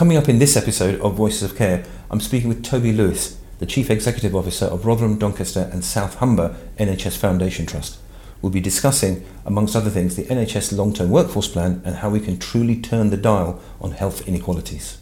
Coming up in this episode of Voices of Care, I'm speaking with Toby Lewis, the Chief Executive Officer of Rotherham, Doncaster and South Humber NHS Foundation Trust. We'll be discussing, amongst other things, the NHS long term workforce plan and how we can truly turn the dial on health inequalities.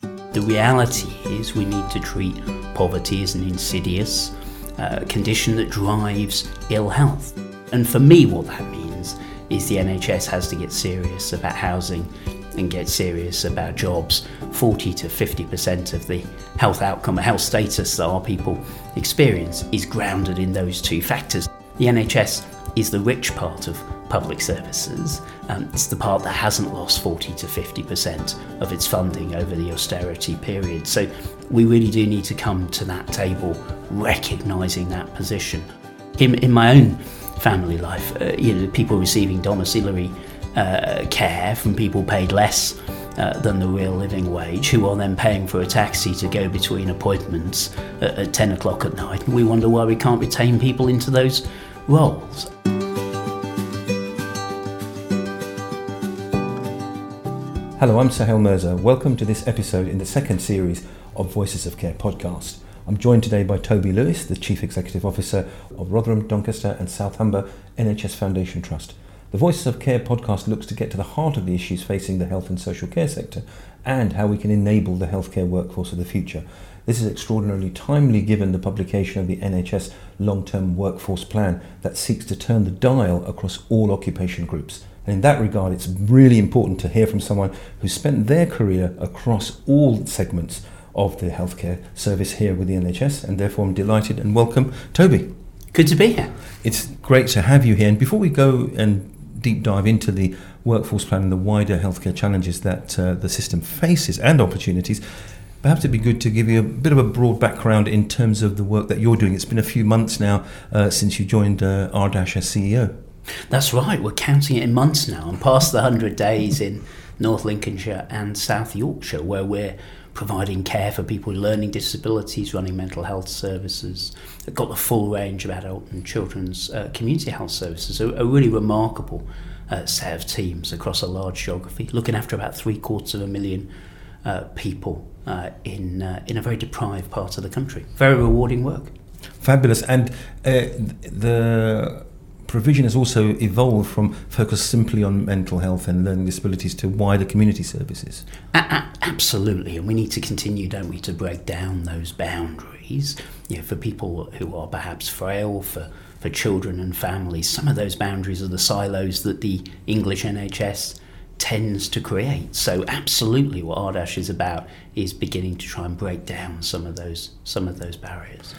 The reality is we need to treat poverty as an insidious uh, condition that drives ill health. And for me, what that means is the NHS has to get serious about housing and get serious about jobs. 40 to 50% of the health outcome, health status that our people experience is grounded in those two factors. The NHS is the rich part of public services. Um, it's the part that hasn't lost 40 to 50% of its funding over the austerity period. So we really do need to come to that table recognising that position. In, in my own family life, uh, you know, people receiving domiciliary uh, care from people paid less uh, than the real living wage, who are then paying for a taxi to go between appointments at, at 10 o'clock at night. We wonder why we can't retain people into those roles. Hello, I'm Suhail Mirza. Welcome to this episode in the second series of Voices of Care podcast. I'm joined today by Toby Lewis, the Chief Executive Officer of Rotherham, Doncaster and South Humber NHS Foundation Trust. The Voices of Care podcast looks to get to the heart of the issues facing the health and social care sector and how we can enable the healthcare workforce of the future. This is extraordinarily timely given the publication of the NHS long term workforce plan that seeks to turn the dial across all occupation groups. And in that regard, it's really important to hear from someone who's spent their career across all segments of the healthcare service here with the NHS, and therefore I'm delighted and welcome Toby. Good to be here. It's great to have you here. And before we go and deep dive into the workforce plan and the wider healthcare challenges that uh, the system faces and opportunities, perhaps it'd be good to give you a bit of a broad background in terms of the work that you're doing. It's been a few months now uh, since you joined uh, RDaSH as CEO. That's right, we're counting it in months now and past the 100 days in North Lincolnshire and South Yorkshire, where we're providing care for people with learning disabilities, running mental health services, They've got the full range of adult and children's uh, community health services. A, a really remarkable uh, set of teams across a large geography, looking after about three quarters of a million uh, people uh, in, uh, in a very deprived part of the country. Very rewarding work. Fabulous. And uh, the provision has also evolved from focus simply on mental health and learning disabilities to wider community services. A- a- absolutely, and we need to continue, don't we, to break down those boundaries. You know, for people who are perhaps frail, for for children and families, some of those boundaries are the silos that the English NHS tends to create. So absolutely, what RDaSH is about is beginning to try and break down some of those some of those barriers.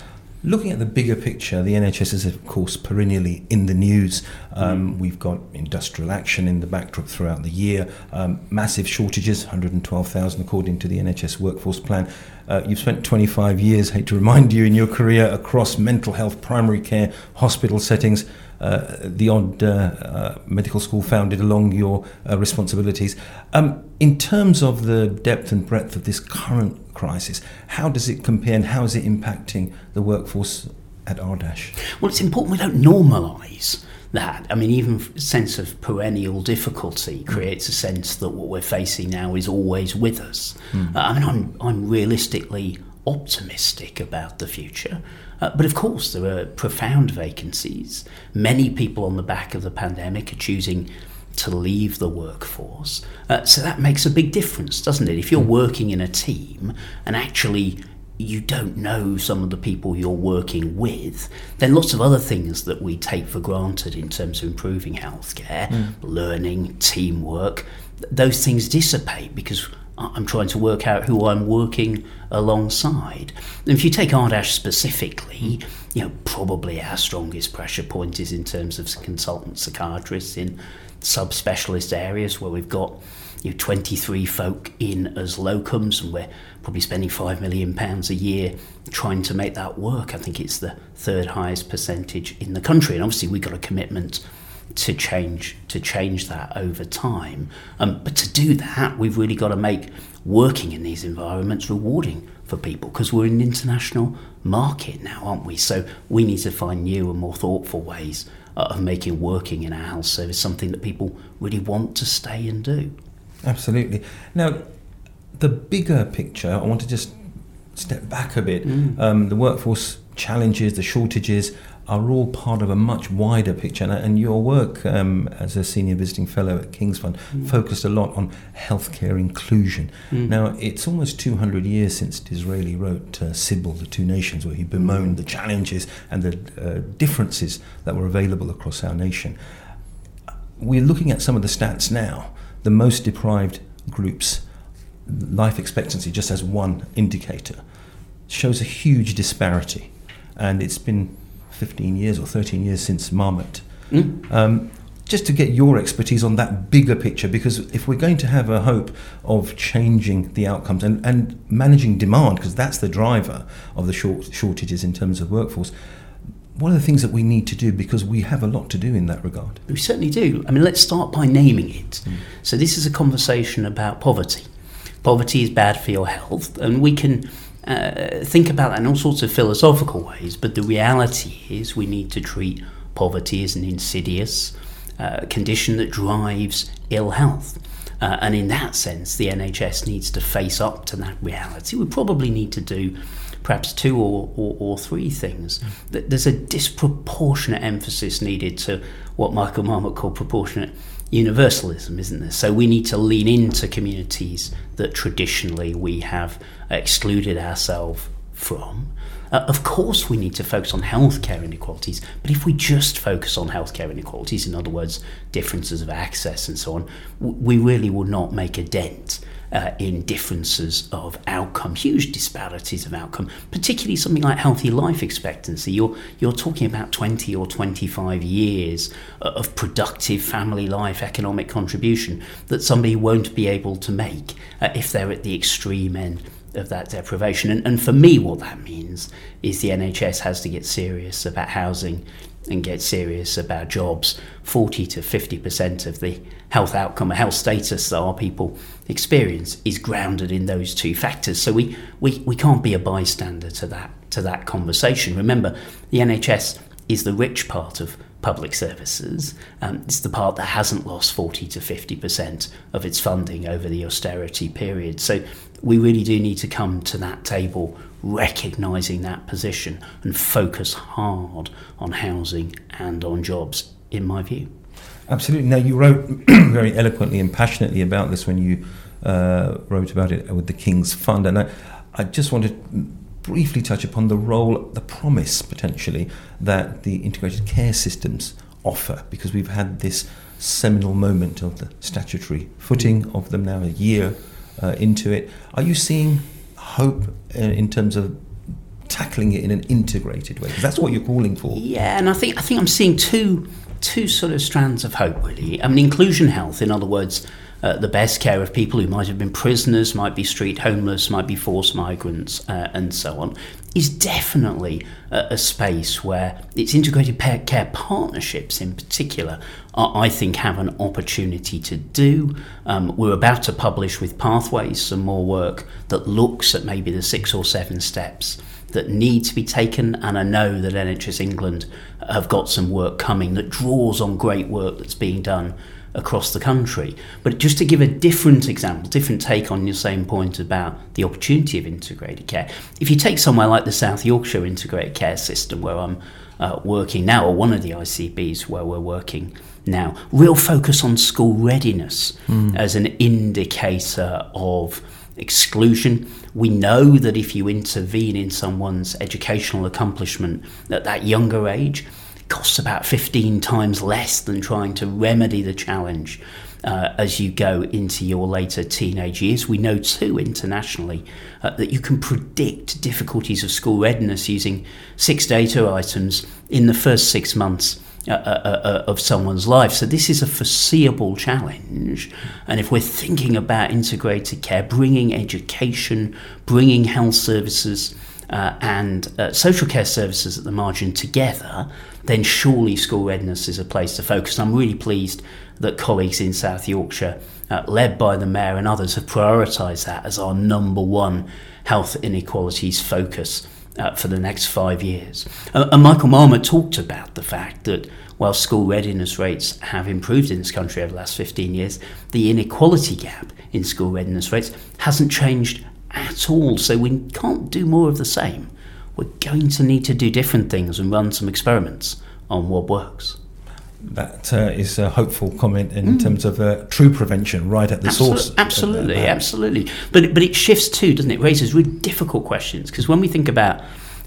Looking at the bigger picture, the NHS is, of course, perennially in the news. Um, mm. We've got industrial action in the backdrop throughout the year, um, massive shortages, 112,000 according to the NHS workforce plan. Uh, you've spent 25 years, hate to remind you, in your career across mental health, primary care, hospital settings. Uh, the odd uh, uh, medical school founded along your uh, responsibilities. Um, in terms of the depth and breadth of this current crisis, how does it compare and how is it impacting the workforce at RDaSH? Well, it's important we don't normalise that. I mean, even a sense of perennial difficulty creates a sense that what we're facing now is always with us. Mm. Uh, I mean, I'm, I'm realistically optimistic about the future. Uh, but of course, there are profound vacancies. Many people on the back of the pandemic are choosing to leave the workforce. Uh, so that makes a big difference, doesn't it? If you're working in a team and actually you don't know some of the people you're working with, then lots of other things that we take for granted in terms of improving healthcare, mm. learning, teamwork, those things dissipate because I'm trying to work out who I'm working alongside. And if you take RDaSH specifically, you know, probably our strongest pressure point is in terms of consultant psychiatrists in subspecialist areas where we've got you know, 23 folk in as locums and we're probably spending 5 million pounds a year trying to make that work. I think it's the third highest percentage in the country and obviously we've got a commitment to change to change that over time. Um, but to do that, we've really got to make working in these environments rewarding for people because we're an international market now, aren't we? So we need to find new and more thoughtful ways uh, of making working in our health service something that people really want to stay and do. Absolutely. Now, the bigger picture, I want to just step back a bit. Mm. Um, the workforce challenges, the shortages are all part of a much wider picture. And, and your work um, as a senior visiting fellow at King's Fund mm. focused a lot on healthcare inclusion. Mm. Now, it's almost 200 years since Disraeli wrote uh, Sybil, The Two Nations, where he bemoaned the challenges and the uh, differences that were available across our nation. We're looking at some of the stats now. The most deprived groups, life expectancy, just as one indicator, shows a huge disparity. And it's been 15 years or 13 years since Marmot. Mm. Um, just to get your expertise on that bigger picture, because if we're going to have a hope of changing the outcomes and, and managing demand, because that's the driver of the short, shortages in terms of workforce, what are the things that we need to do because we have a lot to do in that regard? We certainly do. I mean, let's start by naming it. Mm. So, this is a conversation about poverty. Poverty is bad for your health, and we can uh, think about that in all sorts of philosophical ways, but the reality is we need to treat poverty as an insidious uh, condition that drives ill health. Uh, and in that sense, the NHS needs to face up to that reality. We probably need to do perhaps two or, or, or three things. There's a disproportionate emphasis needed to what Michael Marmot called proportionate universalism, isn't there? So we need to lean into communities that traditionally we have excluded ourselves from. Uh, of course, we need to focus on healthcare inequalities, but if we just focus on healthcare inequalities, in other words, differences of access and so on, we really will not make a dent uh, in differences of outcome, huge disparities of outcome, particularly something like healthy life expectancy. You're, you're talking about 20 or 25 years of productive family life economic contribution that somebody won't be able to make uh, if they're at the extreme end of that deprivation. And, and for me, what that means is the NHS has to get serious about housing and get serious about jobs. 40 to 50% of the health outcome or health status that our people experience is grounded in those two factors. So we, we, we can't be a bystander to that, to that conversation. Remember, the NHS is the rich part of public services. Um, it's the part that hasn't lost 40 to 50% of its funding over the austerity period. So we really do need to come to that table recognising that position and focus hard on housing and on jobs, in my view. Absolutely. Now, you wrote very eloquently and passionately about this when you uh, wrote about it with the King's Fund. And I, I just want to briefly touch upon the role, the promise potentially, that the integrated care systems offer, because we've had this seminal moment of the statutory footing of them now, a year uh, into it. Are you seeing hope uh, in terms of tackling it in an integrated way? Because that's what you're calling for. Yeah, and I think I think I'm seeing two two sort of strands of hope really. I mean, inclusion health, in other words. Uh, the best care of people who might have been prisoners, might be street homeless, might be forced migrants, uh, and so on, is definitely a, a, space where its integrated care partnerships, in particular, are, I think have an opportunity to do. Um, we're about to publish with Pathways some more work that looks at maybe the six or seven steps that need to be taken, and I know that NHS England have got some work coming that draws on great work that's being done across the country. But just to give a different example, different take on your same point about the opportunity of integrated care, if you take somewhere like the South Yorkshire integrated care system where I'm uh, working now, or one of the ICBs where we're working now, real focus on school readiness mm. as an indicator of exclusion. We know that if you intervene in someone's educational accomplishment at that younger age, costs about 15 times less than trying to remedy the challenge uh, as you go into your later teenage years. We know too internationally uh, that you can predict difficulties of school readiness using six data items in the first six months uh, uh, uh, uh, of someone's life. So this is a foreseeable challenge. And if we're thinking about integrated care, bringing education, bringing health services, and social care services at the margin together, then surely school readiness is a place to focus. I'm really pleased that colleagues in South Yorkshire, uh, led by the Mayor and others, have prioritised that as our number one health inequalities focus uh, for the next five years. Uh, and Michael Marmot talked about the fact that while school readiness rates have improved in this country over the last 15 years, the inequality gap in school readiness rates hasn't changed at all. So we can't do more of the same. We're going to need to do different things and run some experiments on what works. That uh, is a hopeful comment in mm. terms of uh, true prevention, right at the source. Absolutely, absolutely. But but it shifts too, doesn't it? it raises really difficult questions because when we think about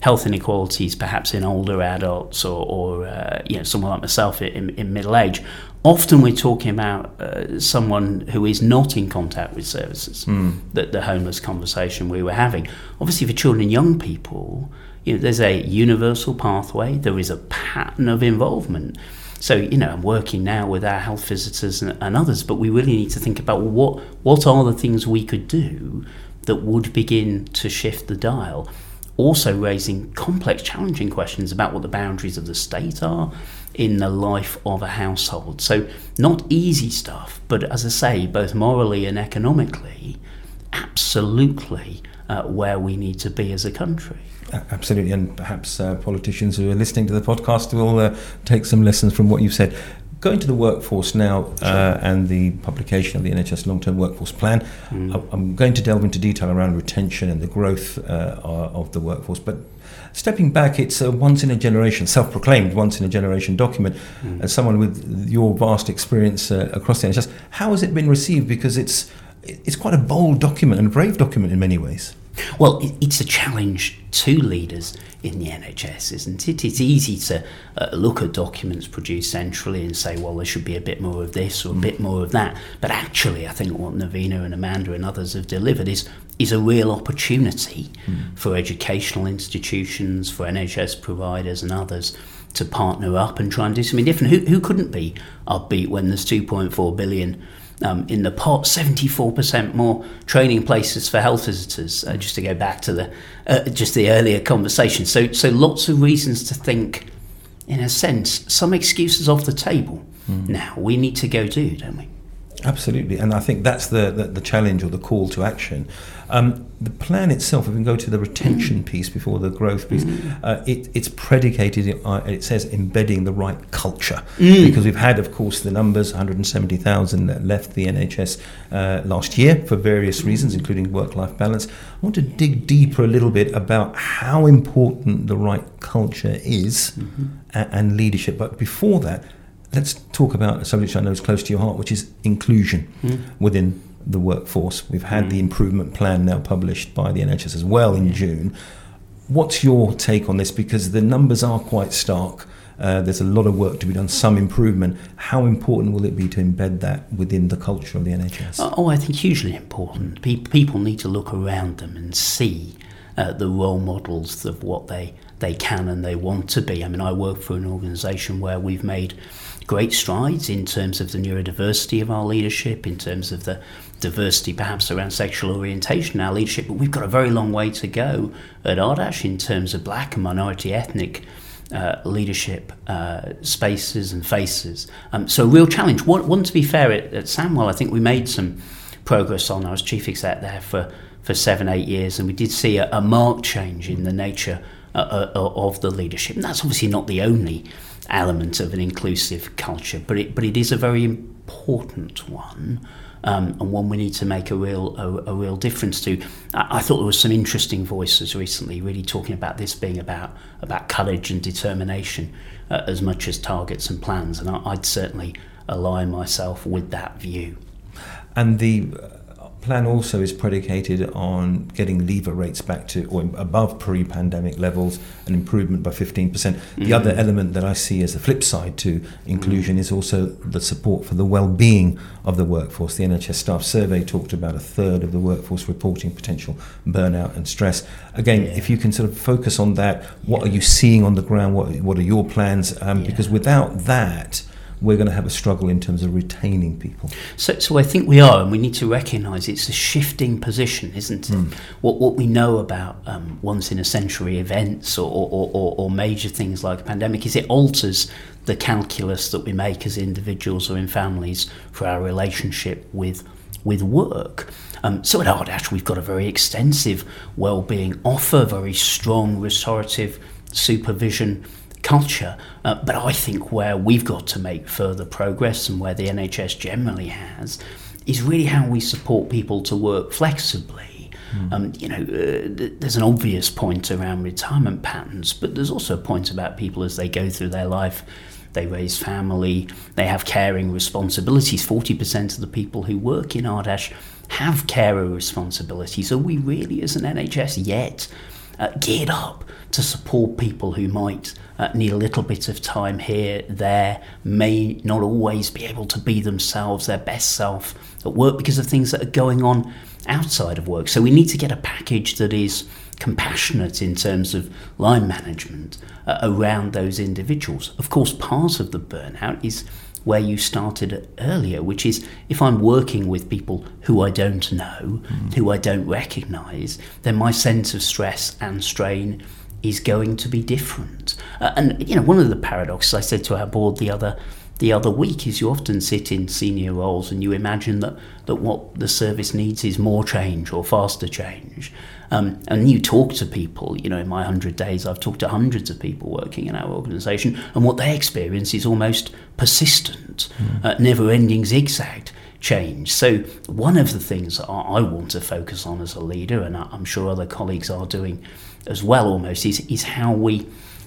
health inequalities, perhaps in older adults or, or uh, you know someone like myself in, in middle age, often we're talking about uh, someone who is not in contact with services. Mm. That the homeless conversation we were having, obviously for children and young people, you know, there's a universal pathway. There is a pattern of involvement so, you know, I'm working now with our health visitors and, and others, but we really need to think about what, what are the things we could do that would begin to shift the dial. Also, raising complex, challenging questions about what the boundaries of the state are in the life of a household. So, not easy stuff, but as I say, both morally and economically, absolutely uh, where we need to be as a country. Absolutely, and perhaps uh, politicians who are listening to the podcast will uh, take some lessons from what you've said. Going to the workforce now uh, and the publication of the NHS long term workforce plan, mm. I'm going to delve into detail around retention and the growth uh, of the workforce. But stepping back, it's a once in a generation, self proclaimed once in a generation document. Mm. As someone with your vast experience uh, across the NHS, how has it been received? Because it's, it's quite a bold document and a brave document in many ways. Well, it's a challenge to leaders in the NHS, isn't it? It's easy to uh, look at documents produced centrally and say, well, there should be a bit more of this or a mm. bit more of that. But actually, I think what Navina and Amanda and others have delivered is, is a real opportunity mm. for educational institutions, for NHS providers and others to partner up and try and do something different. Who, who couldn't be upbeat when there's 2.4 billion um, in the pot, 74% more training places for health visitors, uh, just to go back to the uh, just the earlier conversation. So, so lots of reasons to think, in a sense, some excuses off the table. Mm. Now, we need to go do, don't we? Absolutely, and I think that's the, the, the challenge or the call to action. Um, the plan itself, if we can go to the retention mm. piece before the growth piece, mm. uh, it, it's predicated, uh, it says embedding the right culture. Mm. Because we've had, of course, the numbers 170,000 that left the NHS uh, last year for various reasons, including work life balance. I want to dig deeper a little bit about how important the right culture is mm-hmm. and, and leadership. But before that, let's talk about a subject I know is close to your heart, which is inclusion mm. within the workforce. We've had mm. the improvement plan now published by the NHS as well in June. What's your take on this? Because the numbers are quite stark. Uh, there's a lot of work to be done, some improvement. How important will it be to embed that within the culture of the NHS? Oh, I think hugely important. People need to look around them and see uh, the role models of what they, they can and they want to be. I mean, I work for an organisation where we've made great strides in terms of the neurodiversity of our leadership, in terms of the diversity perhaps around sexual orientation in our leadership, but we've got a very long way to go at RDaSH in terms of black and minority ethnic uh, leadership uh, spaces and faces. Um, so a real challenge. One, one to be fair, at, at Sandwell, I think we made some progress on. I was chief exec there for, for seven, eight years, and we did see a, a marked change in the nature uh, uh of the leadership. And that's obviously not the only element of an inclusive culture, but it, but it is a very important one. Um, and one we need to make a real a, a real difference to. I, I, thought there was some interesting voices recently, really talking about this being about about courage and determination uh, as much as targets and plans, and I, I'd certainly align myself with that view. And the plan also is predicated on getting leaver rates back to or above pre-pandemic levels, an improvement by 15%. Mm-hmm. The other element that I see as the flip side to inclusion mm-hmm. is also the support for the well-being of the workforce. The NHS staff survey talked about a third of the workforce reporting potential burnout and stress. Again, yeah. if you can sort of focus on that, what yeah. are you seeing on the ground? What what are your plans? Um, yeah. Because without that, we're going to have a struggle in terms of retaining people. So, so I think we are, and we need to recognise it's a shifting position, isn't it? Mm. What, what we know about um, once in a century events or, or, or, or major things like a pandemic is it alters the calculus that we make as individuals or in families for our relationship with with work. Um, so at RDaSH, we've got a very extensive well-being offer, very strong restorative supervision culture. Uh, but I think where we've got to make further progress and where the NHS generally has is really how we support people to work flexibly. Mm. Um, you know, uh, there's an obvious point around retirement patterns, but there's also a point about people as they go through their life. They raise family, they have caring responsibilities. 40% of the people who work in RDaSH have carer responsibilities. Are we really, as an NHS, yet uh, geared up to support people who might uh, need a little bit of time here, there, may not always be able to be themselves, their best self at work because of things that are going on outside of work. So we need to get a package that is compassionate in terms of line management uh, around those individuals. Of course, part of the burnout is where you started earlier, which is if I'm working with people who I don't know, mm. who I don't recognize, then my sense of stress and strain is going to be different. Uh, and you know, one of the paradoxes I said to our board the other the other week is you often sit in senior roles and you imagine that, that what the service needs is more change or faster change. Um, and you talk to people, you know, in my 100 days, I've talked to hundreds of people working in our organisation, and what they experience is almost persistent, mm. uh, never ending zigzag change. So, one of the things I want to focus on as a leader, and I'm sure other colleagues are doing as well almost, is, is how we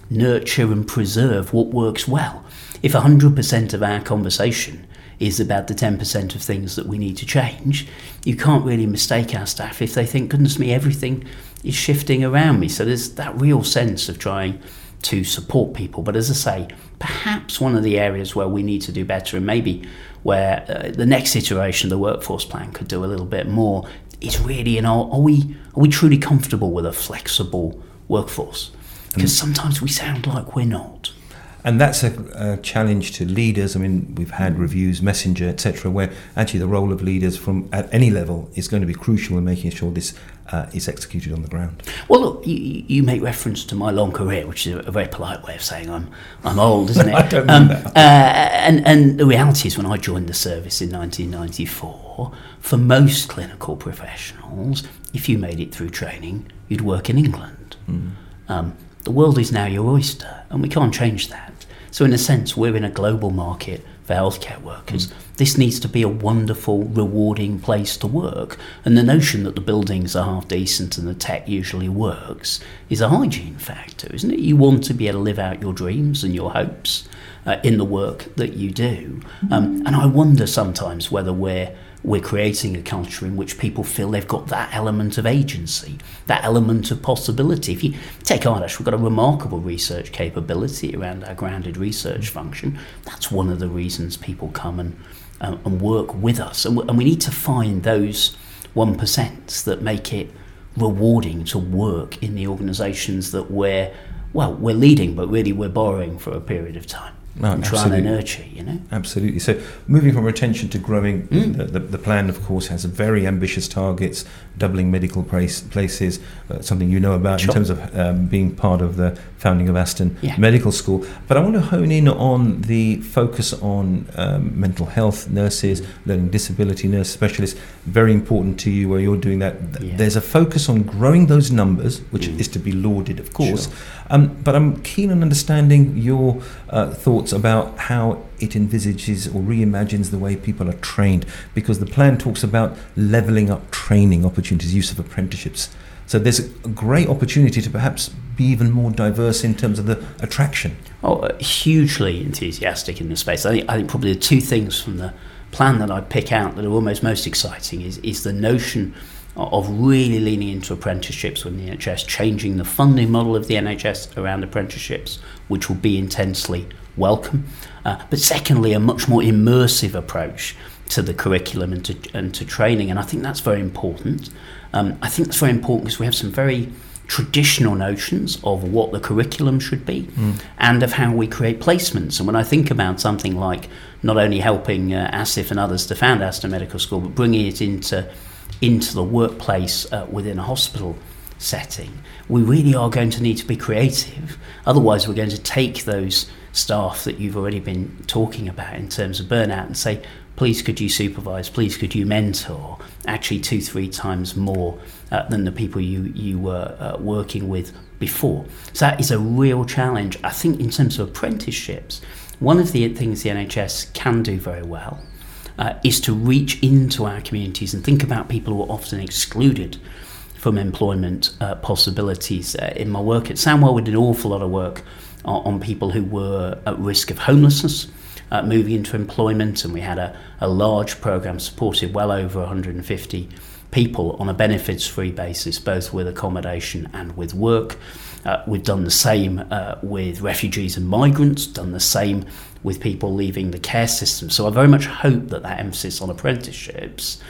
nurture and preserve what works well. If 100% of our conversation is about the 10% of things that we need to change, you can't really mistake our staff if they think, goodness me, everything is shifting around me. So there's that real sense of trying to support people. But as I say, perhaps one of the areas where we need to do better, and maybe where uh, the next iteration of the workforce plan could do a little bit more, is really, you know, are we are we truly comfortable with a flexible workforce? Because mm. sometimes we sound like we're not. And that's a, a, challenge to leaders. I mean, we've had reviews, Messenger, etc., where actually the role of leaders from at any level is going to be crucial in making sure this uh, is executed on the ground. Well, look, you, you, make reference to my long career, which is a very polite way of saying I'm I'm old, isn't it? I don't um, that. Uh, and and the reality is, when I joined the service in 1994, for most clinical professionals, if you made it through training, you'd work in England. Mm. Um, the world is now your oyster, and we can't change that. So, in a sense, we're in a global market for healthcare workers. Mm. This needs to be a wonderful, rewarding place to work. And the notion that the buildings are half decent and the tech usually works is a hygiene factor, isn't it? You want to be able to live out your dreams and your hopes uh, in the work that you do. Um, and I wonder sometimes whether we're we're creating a culture in which people feel they've got that element of agency, that element of possibility. If you take RDaSH, we've got a remarkable research capability around our grounded research function. That's one of the reasons people come and, um, and work with us. And, and we need to find those 1% that make it rewarding to work in the organisations that we're, well, we're leading, but really we're borrowing for a period of time no, and trying to nurture, you know? Absolutely. So moving from retention to growing, mm. the, the, the, plan, of course, has very ambitious targets, doubling medical place, places, uh, something you know about sure. in terms of um, being part of the founding of Aston yeah. Medical School. But I want to hone in on the focus on um, mental health nurses, learning disability nurse specialists. Very important to you where you're doing that. Yeah. There's a focus on growing those numbers, which mm. is to be lauded, of course. Sure. Um, but I'm keen on understanding your uh, thoughts about how it envisages or reimagines the way people are trained, because the plan talks about levelling up training opportunities, use of apprenticeships. So there's a great opportunity to perhaps be even more diverse in terms of the attraction. Oh, uh, hugely enthusiastic in the space. I think, I think probably the two things from the plan that I pick out that are almost most exciting is, is the notion of really leaning into apprenticeships with the NHS, changing the funding model of the NHS around apprenticeships, which will be intensely welcome. Uh, but secondly, a much more immersive approach to the curriculum and to, and to training. And I think that's very important. Um, I think that's very important because we have some very traditional notions of what the curriculum should be mm. and of how we create placements. And when I think about something like not only helping uh, ASIF and others to found Aston Medical School, but bringing it into into the workplace uh, within a hospital setting, we really are going to need to be creative. Otherwise, we're going to take those staff that you've already been talking about in terms of burnout and say, please could you supervise, please could you mentor, actually two, three times more uh, than the people you, you were uh, working with before. So that is a real challenge. I think in terms of apprenticeships, one of the things the NHS can do very well uh, is to reach into our communities and think about people who are often excluded from employment uh, possibilities. Uh, in my work at Sandwell, we did an awful lot of work on, people who were at risk of homelessness. Uh, moving into employment, and we had a, a large program supported well over 150 people on a benefits free basis, both with accommodation and with work. Uh, we've done the same uh, with refugees and migrants, done the same with people leaving the care system. So I very much hope that that emphasis on apprenticeships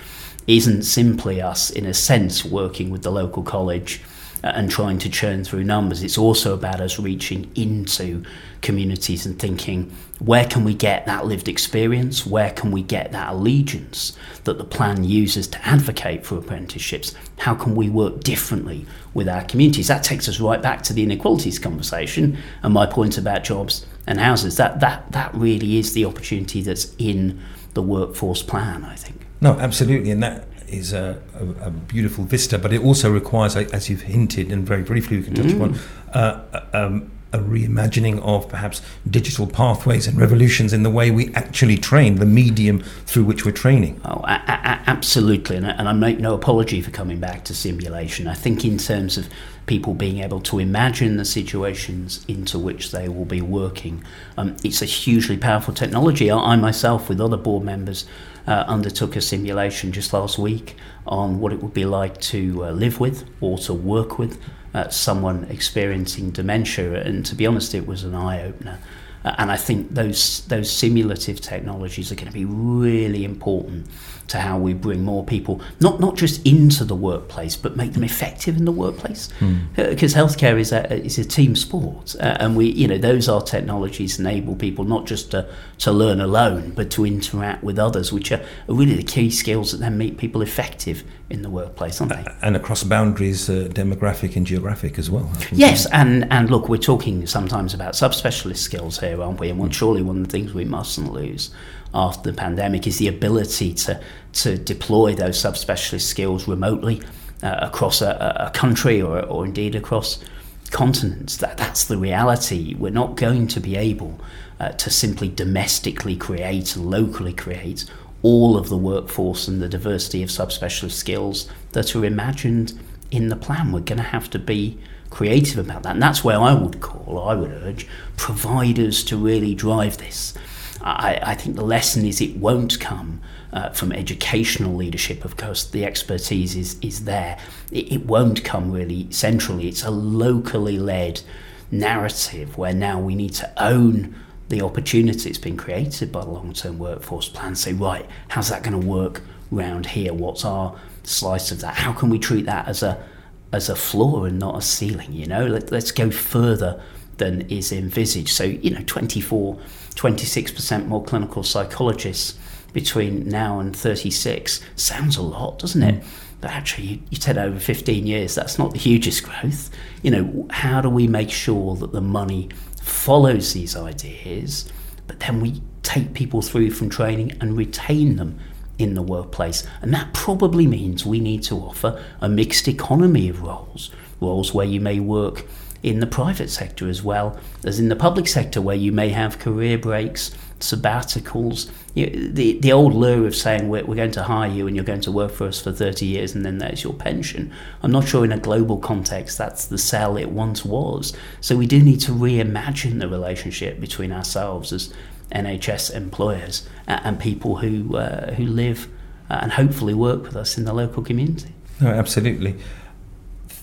isn't simply us, in a sense, working with the local college Uh, and trying to churn through numbers. It's also about us reaching into communities and thinking, where can we get that lived experience? Where can we get that allegiance that the plan uses to advocate for apprenticeships? How can we work differently with our communities? That takes us right back to the inequalities conversation and my point about jobs and houses. That that that really is the opportunity that's in the workforce plan, I think. No, absolutely, and that is a, a, a, beautiful vista, but it also requires, as you've hinted, and very briefly we can touch mm. upon, uh, um, a reimagining of perhaps digital pathways and revolutions in the way we actually train, the medium through which we're training. Oh, a- a- absolutely. And I, and I make no apology for coming back to simulation. I think, in terms of people being able to imagine the situations into which they will be working, um, it's a hugely powerful technology. I, I myself, with other board members, uh, undertook a simulation just last week on what it would be like to uh, live with or to work with uh, someone experiencing dementia. And to be honest, it was an eye opener. Uh, and I think those those simulative technologies are going to be really important to how we bring more people, not not just into the workplace, but make them effective in the workplace. Because mm. uh, healthcare is a is a team sport, uh, and we you know those are technologies enable people not just to to learn alone, but to interact with others, which are, are really the key skills that then make people effective in the workplace, aren't they? And across boundaries, uh, demographic and geographic as well. Yes, and and look, we're talking sometimes about subspecialist skills here, aren't we? And mm. surely one of the things we mustn't lose after the pandemic is the ability to to deploy those subspecialist skills remotely uh, across a, a, country or, or indeed across continents. That that's the reality. We're not going to be able uh, to simply domestically create and locally create all of the workforce and the diversity of subspecialist skills that are imagined in the plan. We're going to have to be creative about that. And that's where I would call, I would urge, providers to really drive this. I, I think the lesson is it won't come uh, from educational leadership. Of course, the expertise is, is there. It, it won't come really centrally. It's a locally led narrative where now we need to own the opportunity that's been created by the long term workforce plan. Say, right, how's that going to work round here? What's our slice of that? How can we treat that as a as a floor and not a ceiling? You know, Let, let's go further than is envisaged. So, you know, 24, 26% more clinical psychologists between now and 36 sounds a lot, doesn't it? Mm. But actually, you, you take over 15 years, that's not the hugest growth. You know, how do we make sure that the money follows these ideas, but then we take people through from training and retain them in the workplace? And that probably means we need to offer a mixed economy of roles, roles where you may work in the private sector as well as in the public sector, where you may have career breaks, sabbaticals. The, the old lure of saying we're, we're going to hire you and you're going to work for us for 30 years and then there's your pension. I'm not sure in a global context that's the sell it once was. So we do need to reimagine the relationship between ourselves as NHS employers and people who, uh, who live uh, and hopefully work with us in the local community. No, absolutely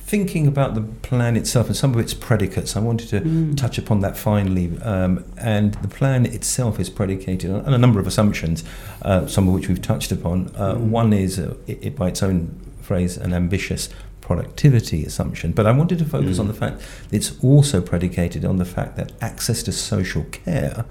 thinking about the plan itself and some of its predicates, I wanted to mm. touch upon that finally. Um, and the plan itself is predicated on, a number of assumptions, uh, some of which we've touched upon. Uh, mm. One is, uh, it, it, by its own phrase, an ambitious productivity assumption. But I wanted to focus mm. on the fact it's also predicated on the fact that access to social care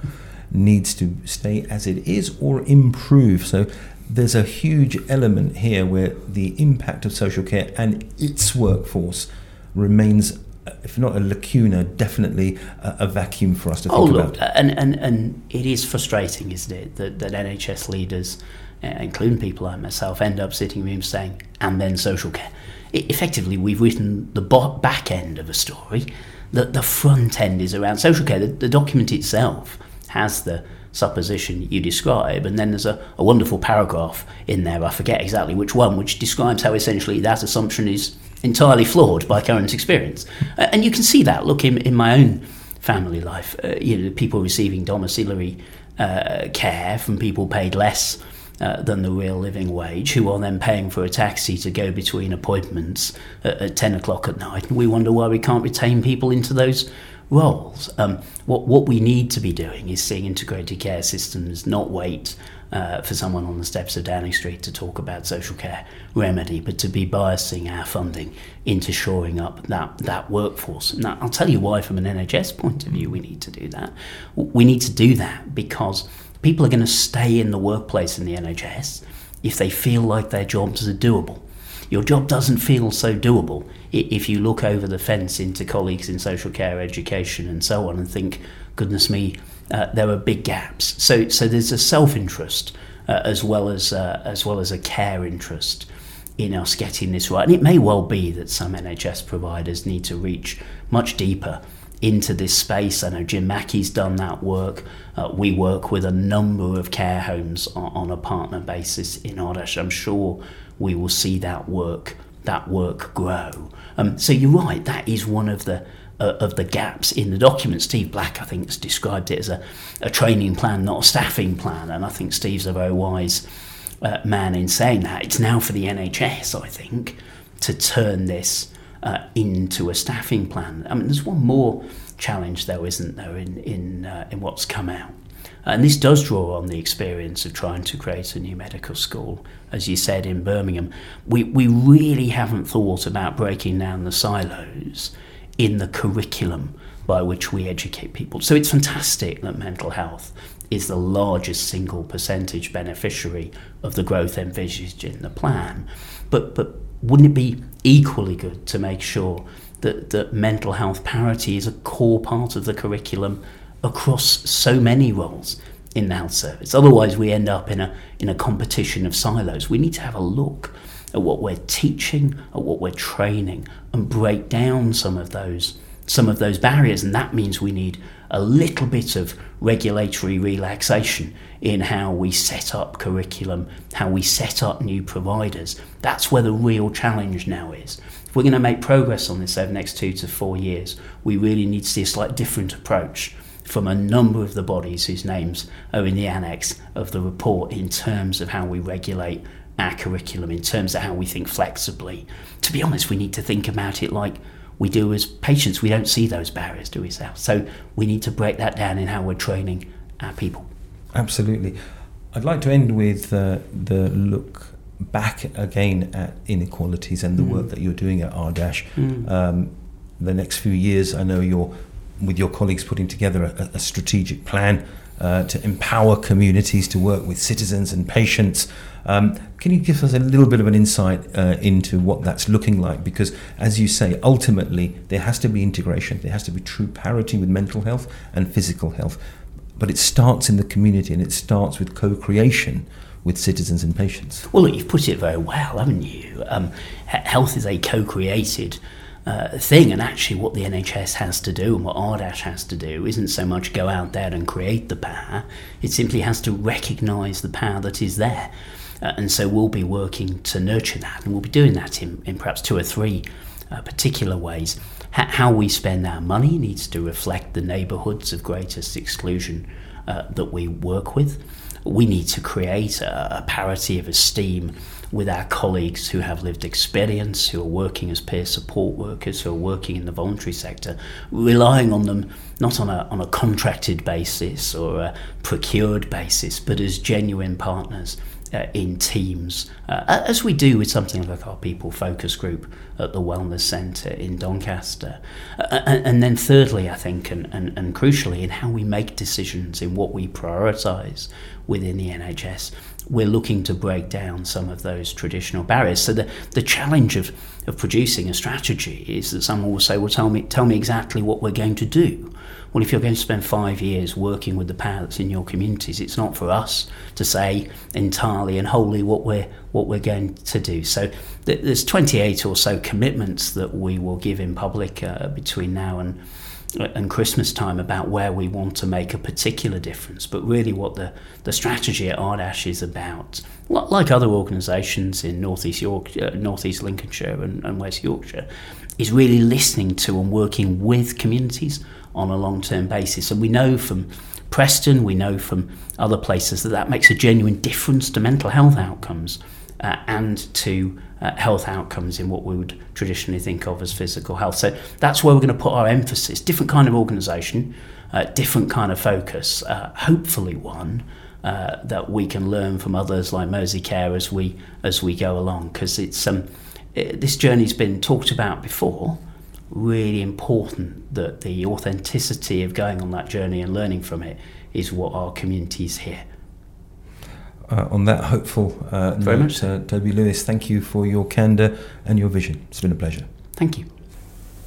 needs to stay as it is or improve. So there's a huge element here where the impact of social care and its workforce remains if not a lacuna, definitely a, a vacuum for us to oh, think look, about. And, and, and it is frustrating, isn't it, that, that NHS leaders, uh, including people like myself, end up sitting in rooms saying, and then social care. It, effectively, we've written the bo- back end of a story. The, the front end is around social care. The, the document itself has the supposition you describe, and then there's a, a wonderful paragraph in there, I forget exactly which one, which describes how essentially that assumption is entirely flawed by current experience. Uh, and you can see that, look, in, in my own family life, uh, you know, people receiving domiciliary uh, care from people paid less uh, than the real living wage, who are then paying for a taxi to go between appointments at, at 10 o'clock at night. And we wonder why we can't retain people into those roles. Um, what, what we need to be doing is seeing integrated care systems not wait uh, for someone on the steps of Downing Street to talk about social care remedy, but to be biasing our funding into shoring up that, that workforce. Now, I'll tell you why, from an NHS point of view, we need to do that. We need to do that because people are going to stay in the workplace in the NHS if they feel like their jobs are doable. Your job doesn't feel so doable if you look over the fence into colleagues in social care, education, and so on, and think, goodness me, uh, there are big gaps. So, so there's a self-interest uh, as well as uh, as well as a care interest in us getting this right. And it may well be that some NHS providers need to reach much deeper into this space. I know Jim Mackey's done that work. Uh, we work with a number of care homes on, on a partner basis in RDaSH. I'm sure we will see that work that work grow. Um, so you're right. That is one of the uh, of the gaps in the document. Steve Black, I think, has described it as a, a training plan, not a staffing plan, and I think Steve's a very wise uh, man in saying that. It's now for the NHS, I think, to turn this uh, into a staffing plan. I mean, there's one more challenge, though, isn't there, in in uh, in what's come out. And this does draw on the experience of trying to create a new medical school, as you said in Birmingham. We, we really haven't thought about breaking down the silos in the curriculum by which we educate people. So it's fantastic that mental health is the largest single percentage beneficiary of the growth envisaged in the plan. But, but wouldn't it be equally good to make sure that, that mental health parity is a core part of the curriculum across so many roles in the health service. Otherwise, we end up in a, in a competition of silos. We need to have a look at what we're teaching, at what we're training, and break down some of those some of those barriers. And that means we need a little bit of regulatory relaxation in how we set up curriculum, how we set up new providers. That's where the real challenge now is. If we're going to make progress on this over the next two to four years, we really need to see a slightly different approach from a number of the bodies whose names are in the annex of the report in terms of how we regulate our curriculum, in terms of how we think flexibly. To be honest, we need to think about it like we do as patients. We don't see those barriers, do we, Sal? So we need to break that down in how we're training our people. Absolutely. I'd like to end with uh, the look back again at inequalities and the mm. work that you're doing at RDaSH. Mm. Um, the next few years, I know you're with your colleagues putting together a, a strategic plan uh, to empower communities to work with citizens and patients. Um, can you give us a little bit of an insight uh, into what that's looking like? Because, as you say, ultimately there has to be integration, there has to be true parity with mental health and physical health. But it starts in the community and it starts with co creation with citizens and patients. Well, you've put it very well, haven't you? Um, health is a co created uh, thing. And actually, what the NHS has to do and what RDaSH has to do isn't so much go out there and create the power, it simply has to recognise the power that is there. Uh, and so we'll be working to nurture that, and we'll be doing that in, in perhaps two or three uh, particular ways. H- how we spend our money needs to reflect the neighbourhoods of greatest exclusion uh, that we work with. We need to create a, a parity of esteem with our colleagues who have lived experience, who are working as peer support workers, who are working in the voluntary sector, relying on them not on a, on a contracted basis or a procured basis, but as genuine partners uh, in teams, uh, as we do with something like our people focus group at the Wellness Centre in Doncaster. Uh, and, then, thirdly, I think, and, and, and crucially, in how we make decisions, in what we prioritise within the NHS, we're looking to break down some of those traditional barriers. So the, the challenge of, of producing a strategy is that someone will say, well, tell me, tell me exactly what we're going to do. Well, if you're going to spend five years working with the power that's in your communities, it's not for us to say entirely and wholly what we're what we're going to do. So th- there's 28 or so commitments that we will give in public uh, between now and and Christmas time about where we want to make a particular difference, but really what the, the strategy at RDaSH is about, like other organisations in Northeast York, uh, Northeast Lincolnshire and, and West Yorkshire, is really listening to and working with communities on a long term basis. And we know from Preston, we know from other places that that makes a genuine difference to mental health outcomes uh, and to uh, health outcomes in what we would traditionally think of as physical health. So that's where we're going to put our emphasis. Different kind of organisation, uh, different kind of focus. Uh, hopefully, one uh, that we can learn from others like Merseycare as we as we go along. Because it's um, it, this journey's been talked about before. Really important that the authenticity of going on that journey and learning from it is what our communities hear uh, on that hopeful uh, Very note, uh, Toby Lewis, thank you for your candour and your vision. It's been a pleasure. Thank you.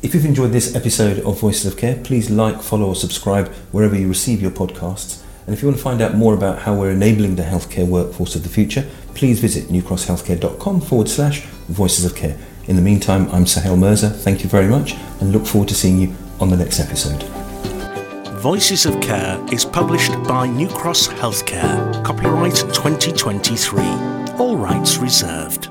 If you've enjoyed this episode of Voices of Care, please like, follow, or subscribe wherever you receive your podcasts. And if you want to find out more about how we're enabling the healthcare workforce of the future, please visit newcrosshealthcare.com forward slash voices of care. In the meantime, I'm Suhail Mirza. Thank you very much and look forward to seeing you on the next episode. Voices of Care is published by New Cross Healthcare. Copyright 2023. All rights reserved.